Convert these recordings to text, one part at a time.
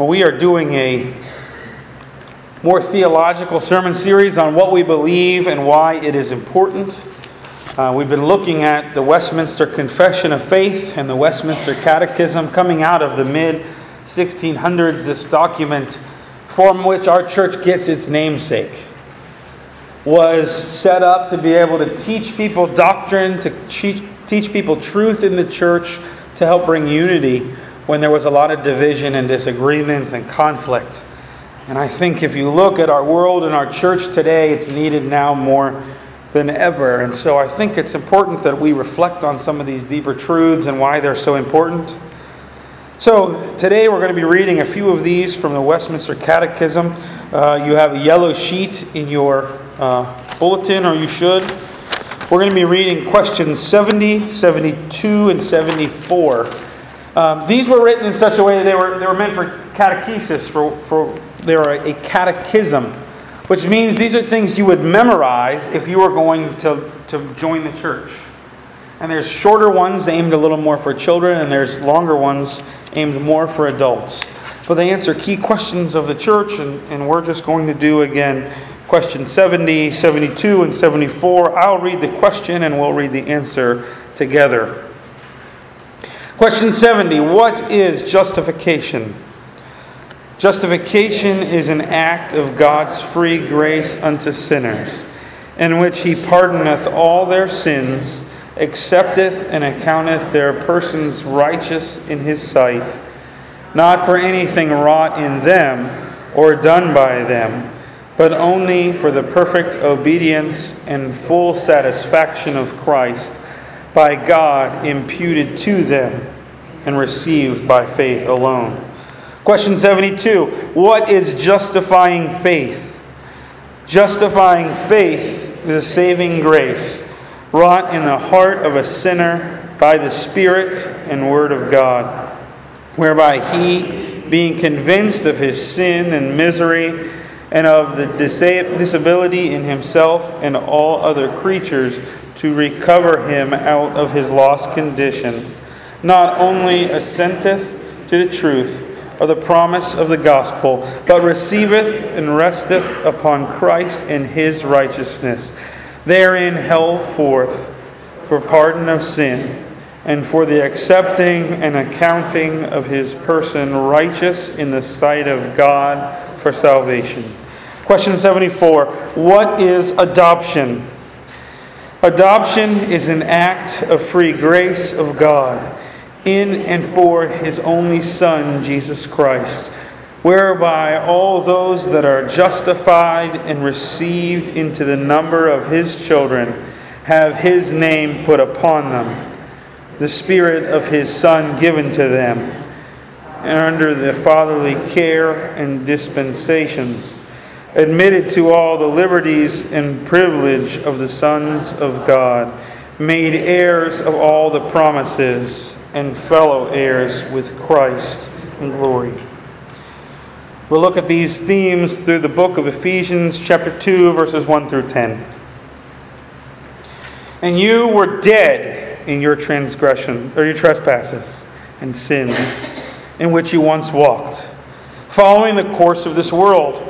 Well, we are doing a more theological sermon series on what we believe and why it is important. Uh, we've been looking at the Westminster Confession of Faith and the Westminster Catechism coming out of the mid 1600s, this document from which our church gets its namesake was set up to be able to teach people doctrine, to teach people truth in the church, to help bring unity when there was a lot of division and disagreement and conflict. And I think if you look at our world and our church today, it's needed now more than ever. And so I think it's important that we reflect on some of these deeper truths and why they're so important. So today we're going to be reading a few of these from the Westminster Catechism. Uh, you have a yellow sheet in your uh, bulletin, or you should. We're going to be reading questions 70, 72, and 74. Um, these were written in such a way that they were, they were meant for catechesis, for, for they are a catechism, which means these are things you would memorize if you were going to, to join the church. And there's shorter ones aimed a little more for children, and there's longer ones aimed more for adults. But they answer key questions of the church, and, and we're just going to do again question 70, 72, and 74. I'll read the question and we'll read the answer together. Question 70 What is justification? Justification is an act of God's free grace unto sinners, in which He pardoneth all their sins, accepteth and accounteth their persons righteous in His sight, not for anything wrought in them or done by them, but only for the perfect obedience and full satisfaction of Christ by God imputed to them and received by faith alone. Question 72 What is justifying faith? Justifying faith is a saving grace wrought in the heart of a sinner by the Spirit and Word of God, whereby he, being convinced of his sin and misery, and of the disability in himself and all other creatures, to recover him out of his lost condition, not only assenteth to the truth, of the promise of the gospel, but receiveth and resteth upon Christ and his righteousness, therein held forth for pardon of sin, and for the accepting and accounting of his person righteous in the sight of God for salvation. Question 74 What is adoption? Adoption is an act of free grace of God in and for his only Son, Jesus Christ, whereby all those that are justified and received into the number of his children have his name put upon them, the Spirit of his Son given to them, and under the fatherly care and dispensations, admitted to all the liberties and privilege of the sons of God, made heirs of all the promises and fellow heirs with Christ in glory. We'll look at these themes through the book of Ephesians, chapter 2, verses 1 through 10. And you were dead in your transgression, or your trespasses and sins, in which you once walked, following the course of this world,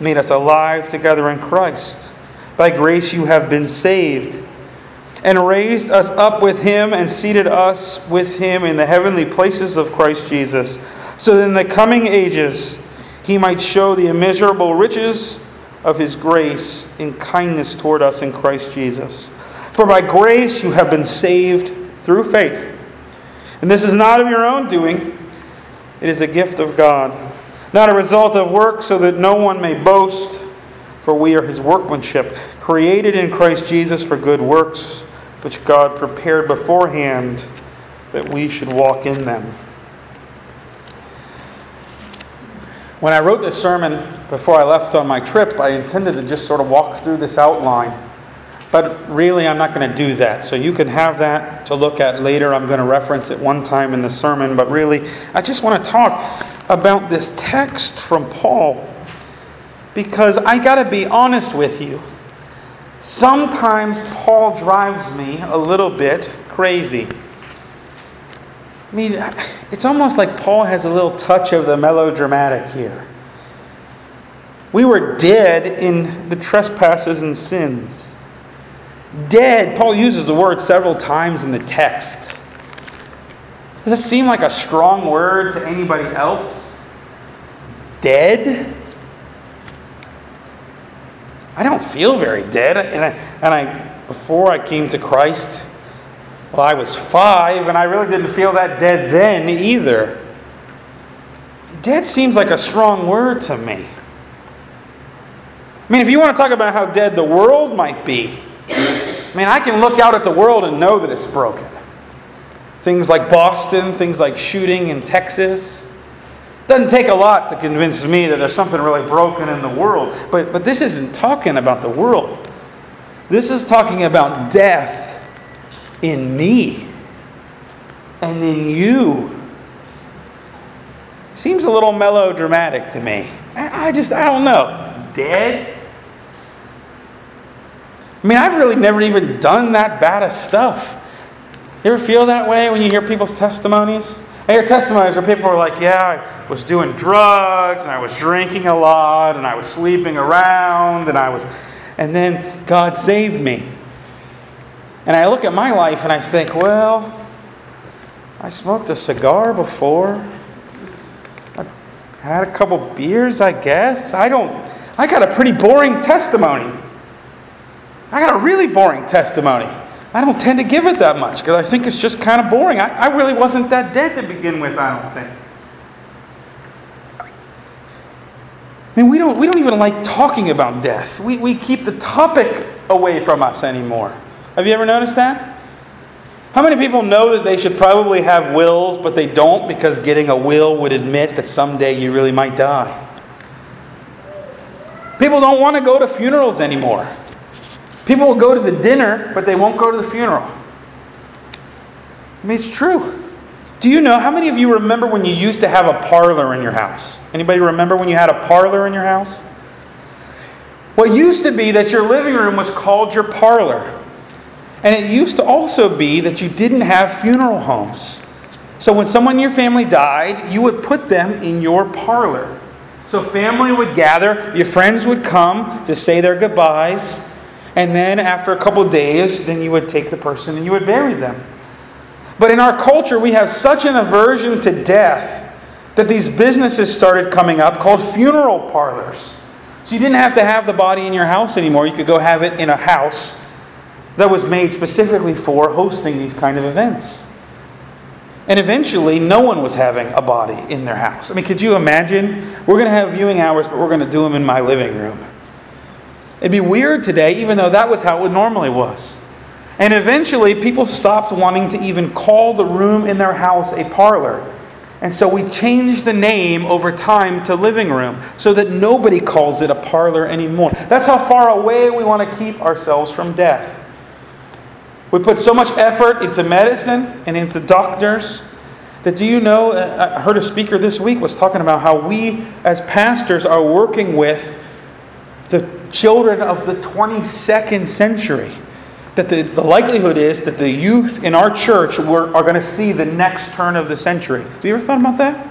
made us alive together in Christ. By grace you have been saved, and raised us up with him and seated us with him in the heavenly places of Christ Jesus, so that in the coming ages he might show the immeasurable riches of his grace in kindness toward us in Christ Jesus. For by grace you have been saved through faith. And this is not of your own doing, it is a gift of God, not a result of work, so that no one may boast for we are his workmanship, created in Christ Jesus for good works, which God prepared beforehand that we should walk in them. When I wrote this sermon before I left on my trip, I intended to just sort of walk through this outline. But really, I'm not going to do that. So you can have that to look at later. I'm going to reference it one time in the sermon. But really, I just want to talk about this text from Paul because I got to be honest with you. Sometimes Paul drives me a little bit crazy. I mean, it's almost like Paul has a little touch of the melodramatic here. We were dead in the trespasses and sins. Dead, Paul uses the word several times in the text. Does it seem like a strong word to anybody else? Dead? I don't feel very dead. And I, and I before I came to Christ, well, I was five, and I really didn't feel that dead then either. Dead seems like a strong word to me. I mean, if you want to talk about how dead the world might be, I mean, I can look out at the world and know that it's broken. Things like Boston, things like shooting in Texas. Doesn't take a lot to convince me that there's something really broken in the world. But, but this isn't talking about the world. This is talking about death in me and in you. Seems a little melodramatic to me. I, I just, I don't know. Dead? I mean, I've really never even done that bad of stuff. You ever feel that way when you hear people's testimonies? I hear testimonies where people are like, yeah, I was doing drugs and I was drinking a lot and I was sleeping around and I was. And then God saved me. And I look at my life and I think, well, I smoked a cigar before. I had a couple beers, I guess. I don't, I got a pretty boring testimony. I got a really boring testimony. I don't tend to give it that much because I think it's just kind of boring. I, I really wasn't that dead to begin with, I don't think. I mean, we don't, we don't even like talking about death. We, we keep the topic away from us anymore. Have you ever noticed that? How many people know that they should probably have wills, but they don't because getting a will would admit that someday you really might die? People don't want to go to funerals anymore. People will go to the dinner, but they won't go to the funeral. I mean, it's true. Do you know how many of you remember when you used to have a parlor in your house? Anybody remember when you had a parlor in your house? What used to be that your living room was called your parlor. And it used to also be that you didn't have funeral homes. So when someone in your family died, you would put them in your parlor. So family would gather, your friends would come to say their goodbyes, and then after a couple days, then you would take the person and you would bury them. But in our culture, we have such an aversion to death that these businesses started coming up called funeral parlors. So you didn't have to have the body in your house anymore. You could go have it in a house that was made specifically for hosting these kind of events. And eventually, no one was having a body in their house. I mean, could you imagine? We're going to have viewing hours, but we're going to do them in my living room. It'd be weird today, even though that was how it normally was. And eventually, people stopped wanting to even call the room in their house a parlor. And so we changed the name over time to living room so that nobody calls it a parlor anymore. That's how far away we want to keep ourselves from death. We put so much effort into medicine and into doctors that do you know? Uh, I heard a speaker this week was talking about how we as pastors are working with the children of the 22nd century. That the, the likelihood is that the youth in our church were, are going to see the next turn of the century. Have you ever thought about that?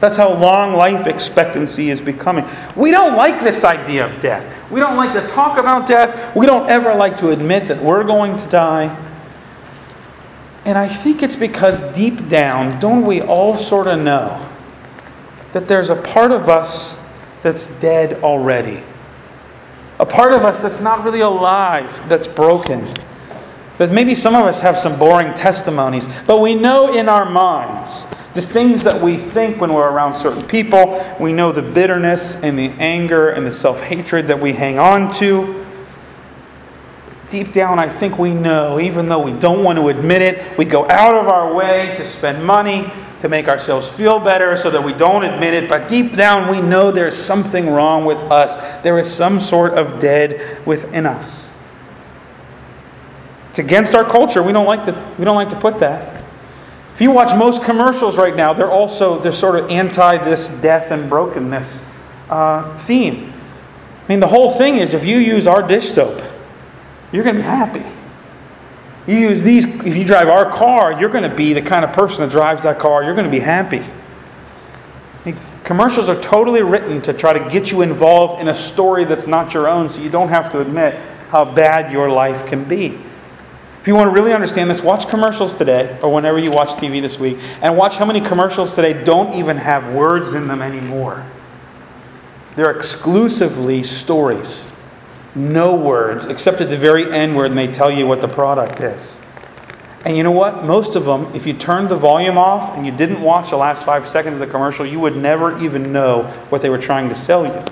That's how long life expectancy is becoming. We don't like this idea of death. We don't like to talk about death. We don't ever like to admit that we're going to die. And I think it's because deep down, don't we all sort of know that there's a part of us that's dead already? A part of us that's not really alive, that's broken. That maybe some of us have some boring testimonies, but we know in our minds the things that we think when we're around certain people. We know the bitterness and the anger and the self hatred that we hang on to. Deep down, I think we know, even though we don't want to admit it, we go out of our way to spend money to make ourselves feel better so that we don't admit it, but deep down we know there's something wrong with us. There is some sort of dead within us. It's against our culture. We don't like to, we don't like to put that. If you watch most commercials right now, they're also they're sort of anti this death and brokenness uh, theme. I mean, the whole thing is if you use our dish soap, you're going to be happy. You use these, if you drive our car, you're going to be the kind of person that drives that car. You're going to be happy. I mean, commercials are totally written to try to get you involved in a story that's not your own so you don't have to admit how bad your life can be. If you want to really understand this, watch commercials today or whenever you watch TV this week and watch how many commercials today don't even have words in them anymore. They're exclusively stories. No words, except at the very end where they tell you what the product is. And you know what? Most of them, if you turned the volume off and you didn't watch the last five seconds of the commercial, you would never even know what they were trying to sell you.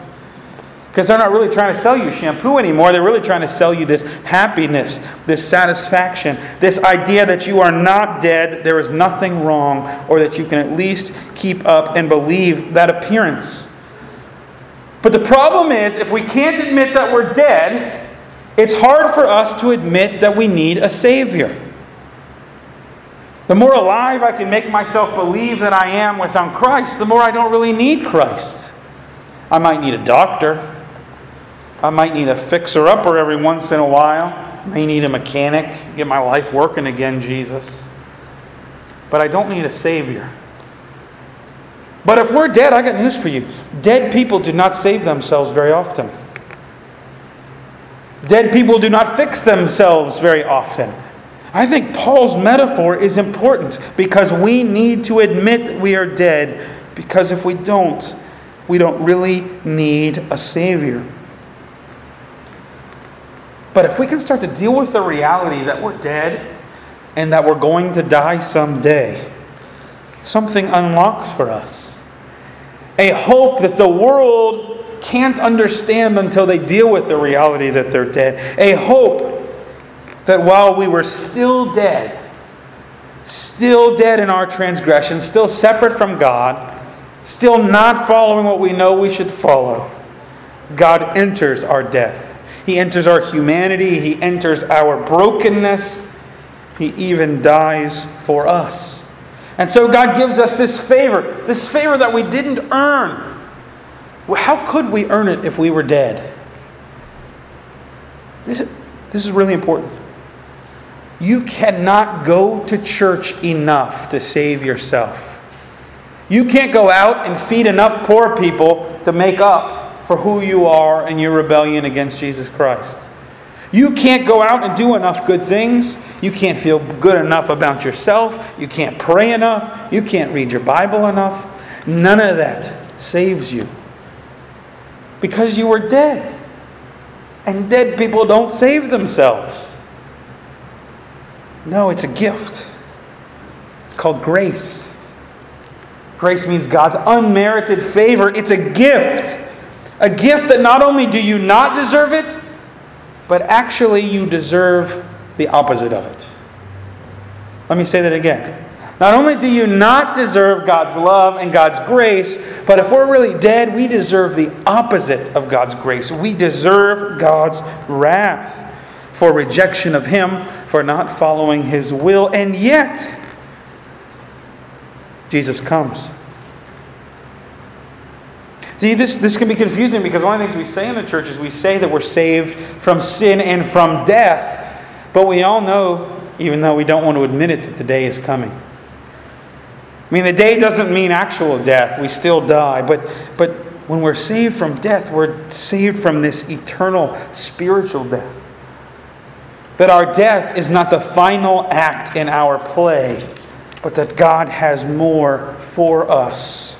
Because they're not really trying to sell you shampoo anymore. They're really trying to sell you this happiness, this satisfaction, this idea that you are not dead, there is nothing wrong, or that you can at least keep up and believe that appearance. But the problem is, if we can't admit that we're dead, it's hard for us to admit that we need a Savior. The more alive I can make myself believe that I am without Christ, the more I don't really need Christ. I might need a doctor. I might need a fixer upper every once in a while. I may need a mechanic, get my life working again, Jesus. But I don't need a Savior. But if we're dead, I got news for you. Dead people do not save themselves very often. Dead people do not fix themselves very often. I think Paul's metaphor is important because we need to admit we are dead, because if we don't, we don't really need a Savior. But if we can start to deal with the reality that we're dead and that we're going to die someday, something unlocks for us. A hope that the world can't understand until they deal with the reality that they're dead. A hope that while we were still dead, still dead in our transgressions, still separate from God, still not following what we know we should follow, God enters our death. He enters our humanity, He enters our brokenness, He even dies for us. And so God gives us this favor, this favor that we didn't earn. How could we earn it if we were dead? This, this is really important. You cannot go to church enough to save yourself. You can't go out and feed enough poor people to make up for who you are in your rebellion against Jesus Christ. You can't go out and do enough good things. You can't feel good enough about yourself. You can't pray enough. You can't read your Bible enough. None of that saves you. Because you were dead. And dead people don't save themselves. No, it's a gift. It's called grace. Grace means God's unmerited favor. It's a gift. A gift that not only do you not deserve it, but actually you deserve the opposite of it. Let me say that again. Not only do you not deserve God's love and God's grace, but if we're really dead, we deserve the opposite of God's grace. We deserve God's wrath for rejection of Him, for not following His will, and yet, Jesus comes. See, this, this can be confusing because one of the things we say in the church is we say that we're saved from sin and from death, but we all know, even though we don't want to admit it, that the day is coming. I mean, the day doesn't mean actual death. We still die. But, but when we're saved from death, we're saved from this eternal spiritual death. That our death is not the final act in our play, but that God has more for us.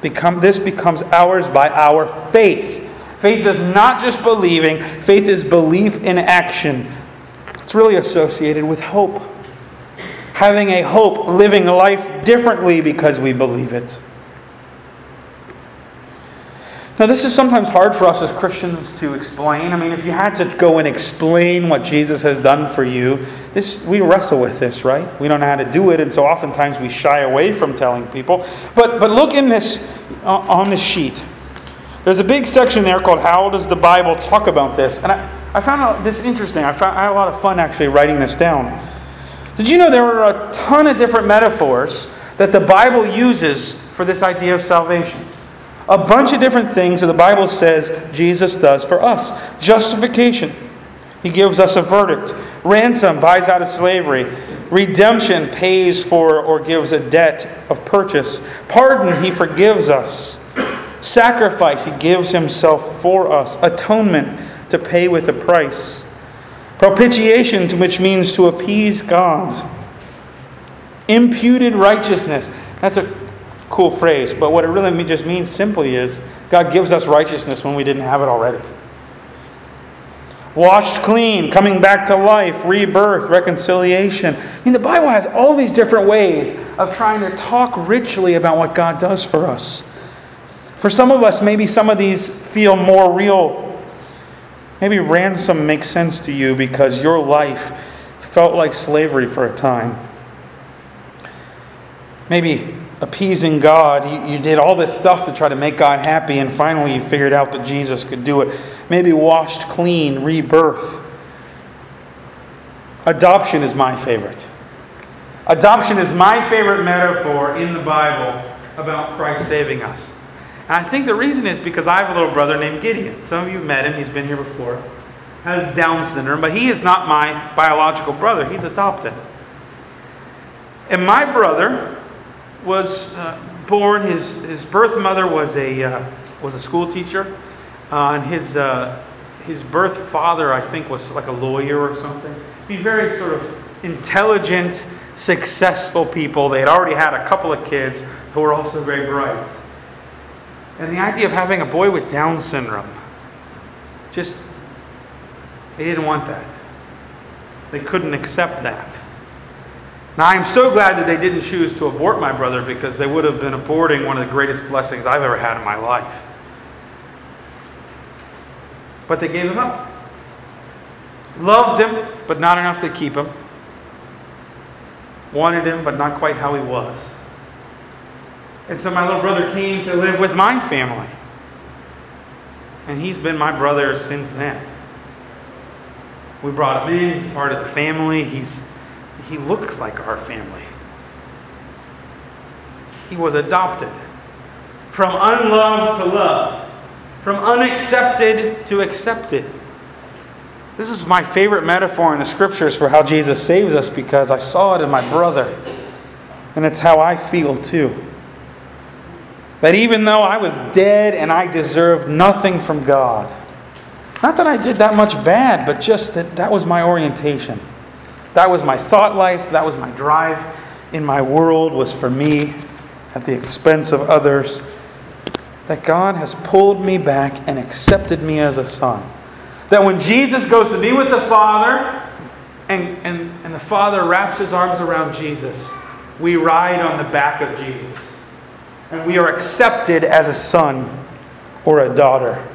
Become, this becomes ours by our faith. Faith is not just believing, faith is belief in action. It's really associated with hope. Having a hope, living life differently because we believe it. Now, this is sometimes hard for us as Christians to explain. I mean, if you had to go and explain what Jesus has done for you, this we wrestle with this, right? We don't know how to do it, and so oftentimes we shy away from telling people. But but look in this uh, on this sheet. There's a big section there called "How does the Bible talk about this?" And I, I found this interesting. I, found, I had a lot of fun actually writing this down. Did you know there are a ton of different metaphors that the Bible uses for this idea of salvation? A bunch of different things that the Bible says Jesus does for us. Justification, He gives us a verdict. Ransom buys out of slavery. Redemption pays for or gives a debt of purchase. Pardon, He forgives us. Sacrifice, He gives Himself for us. Atonement, to pay with a price. Propitiation, which means to appease God. Imputed righteousness. That's a cool phrase, but what it really just means simply is God gives us righteousness when we didn't have it already. Washed clean, coming back to life, rebirth, reconciliation. I mean, the Bible has all these different ways of trying to talk richly about what God does for us. For some of us, maybe some of these feel more real Maybe ransom makes sense to you because your life felt like slavery for a time. Maybe appeasing God, you, you, did all this stuff to try to make God happy, and finally you figured out that Jesus could do it. Maybe washed clean, rebirth. Adoption is my favorite. Adoption is my favorite metaphor in the Bible about Christ saving us. I think the reason is because I have a little brother named Gideon. Some of you have met him, he's been here before. Has Down syndrome, but he is not my biological brother. He's adopted. And my brother was uh, born, his, his birth mother was a, uh, was a school teacher, uh, and his, uh, his birth father, I think, was like a lawyer or something. Be very sort of intelligent, successful people. They had already had a couple of kids who were also very bright. And the idea of having a boy with Down syndrome, just, they didn't want that. They couldn't accept that. Now, I'm so glad that they didn't choose to abort my brother because they would have been aborting one of the greatest blessings I've ever had in my life. But they gave him up. Loved him, but not enough to keep him. Wanted him, but not quite how he was. And so my little brother came to live with my family. And he's been my brother since then. We brought him in, he's part of the family. He's, he looks like our family. He was adopted. From unloved to love. From unaccepted to accepted. This is my favorite metaphor in the scriptures for how Jesus saves us because I saw it in my brother. And it's how I feel too. That even though I was dead and I deserved nothing from God, not that I did that much bad, but just that that was my orientation. That was my thought life, that was my drive in my world, was for me at the expense of others. That God has pulled me back and accepted me as a son. That when Jesus goes to be with the Father, and, and, and the Father wraps his arms around Jesus, we ride on the back of Jesus and we are accepted as a son or a daughter.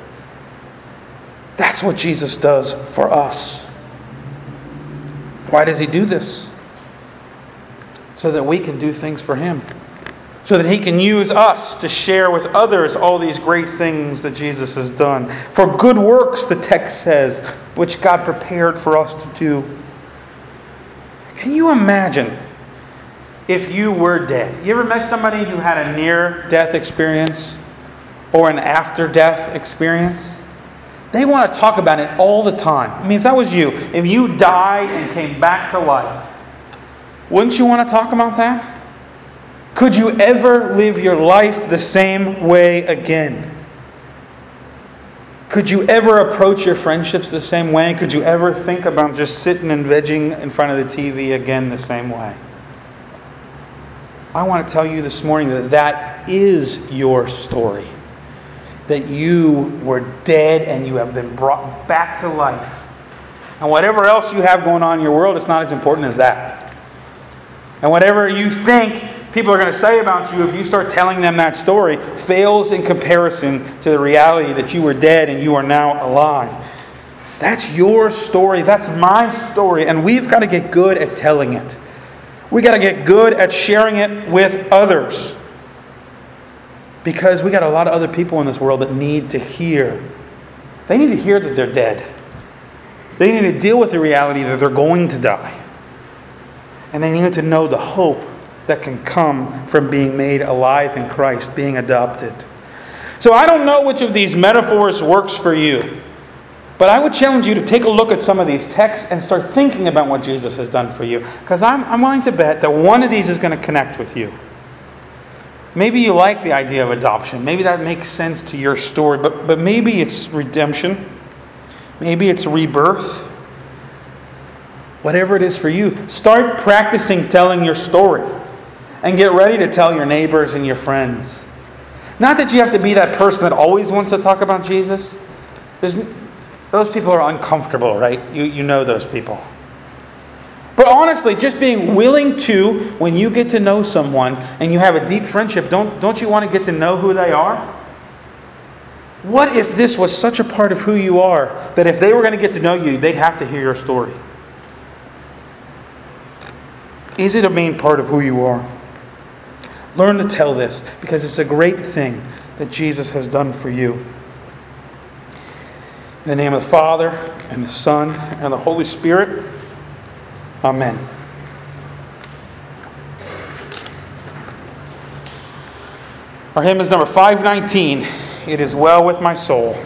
That's what Jesus does for us. Why does he do this? So that we can do things for him. So that he can use us to share with others all these great things that Jesus has done. For good works, the text says, which God prepared for us to do. Can you imagine if you were dead. You ever met somebody who had a near death experience or an after death experience? They want to talk about it all the time. I mean, if that was you, if you died and came back to life, wouldn't you want to talk about that? Could you ever live your life the same way again? Could you ever approach your friendships the same way? Could you ever think about just sitting and vegging in front of the TV again the same way? I want to tell you this morning that that is your story. That you were dead and you have been brought back to life. And whatever else you have going on in your world, it's not as important as that. And whatever you think people are going to say about you if you start telling them that story fails in comparison to the reality that you were dead and you are now alive. That's your story. That's my story. And we've got to get good at telling it. We got to get good at sharing it with others. Because we got a lot of other people in this world that need to hear. They need to hear that they're dead. They need to deal with the reality that they're going to die. And they need to know the hope that can come from being made alive in Christ, being adopted. So I don't know which of these metaphors works for you. But I would challenge you to take a look at some of these texts and start thinking about what Jesus has done for you. Because I'm, I'm willing to bet that one of these is going to connect with you. Maybe you like the idea of adoption. Maybe that makes sense to your story. But, but maybe it's redemption. Maybe it's rebirth. Whatever it is for you, start practicing telling your story. And get ready to tell your neighbors and your friends. Not that you have to be that person that always wants to talk about Jesus. There's, those people are uncomfortable, right? You, you know those people. But honestly, just being willing to, when you get to know someone and you have a deep friendship, don't, don't you want to get to know who they are? What if this was such a part of who you are that if they were going to get to know you, they'd have to hear your story? Is it a main part of who you are? Learn to tell this because it's a great thing that Jesus has done for you. In the name of the Father, and the Son, and the Holy Spirit. Amen. Our hymn is number 519. It is well with my soul.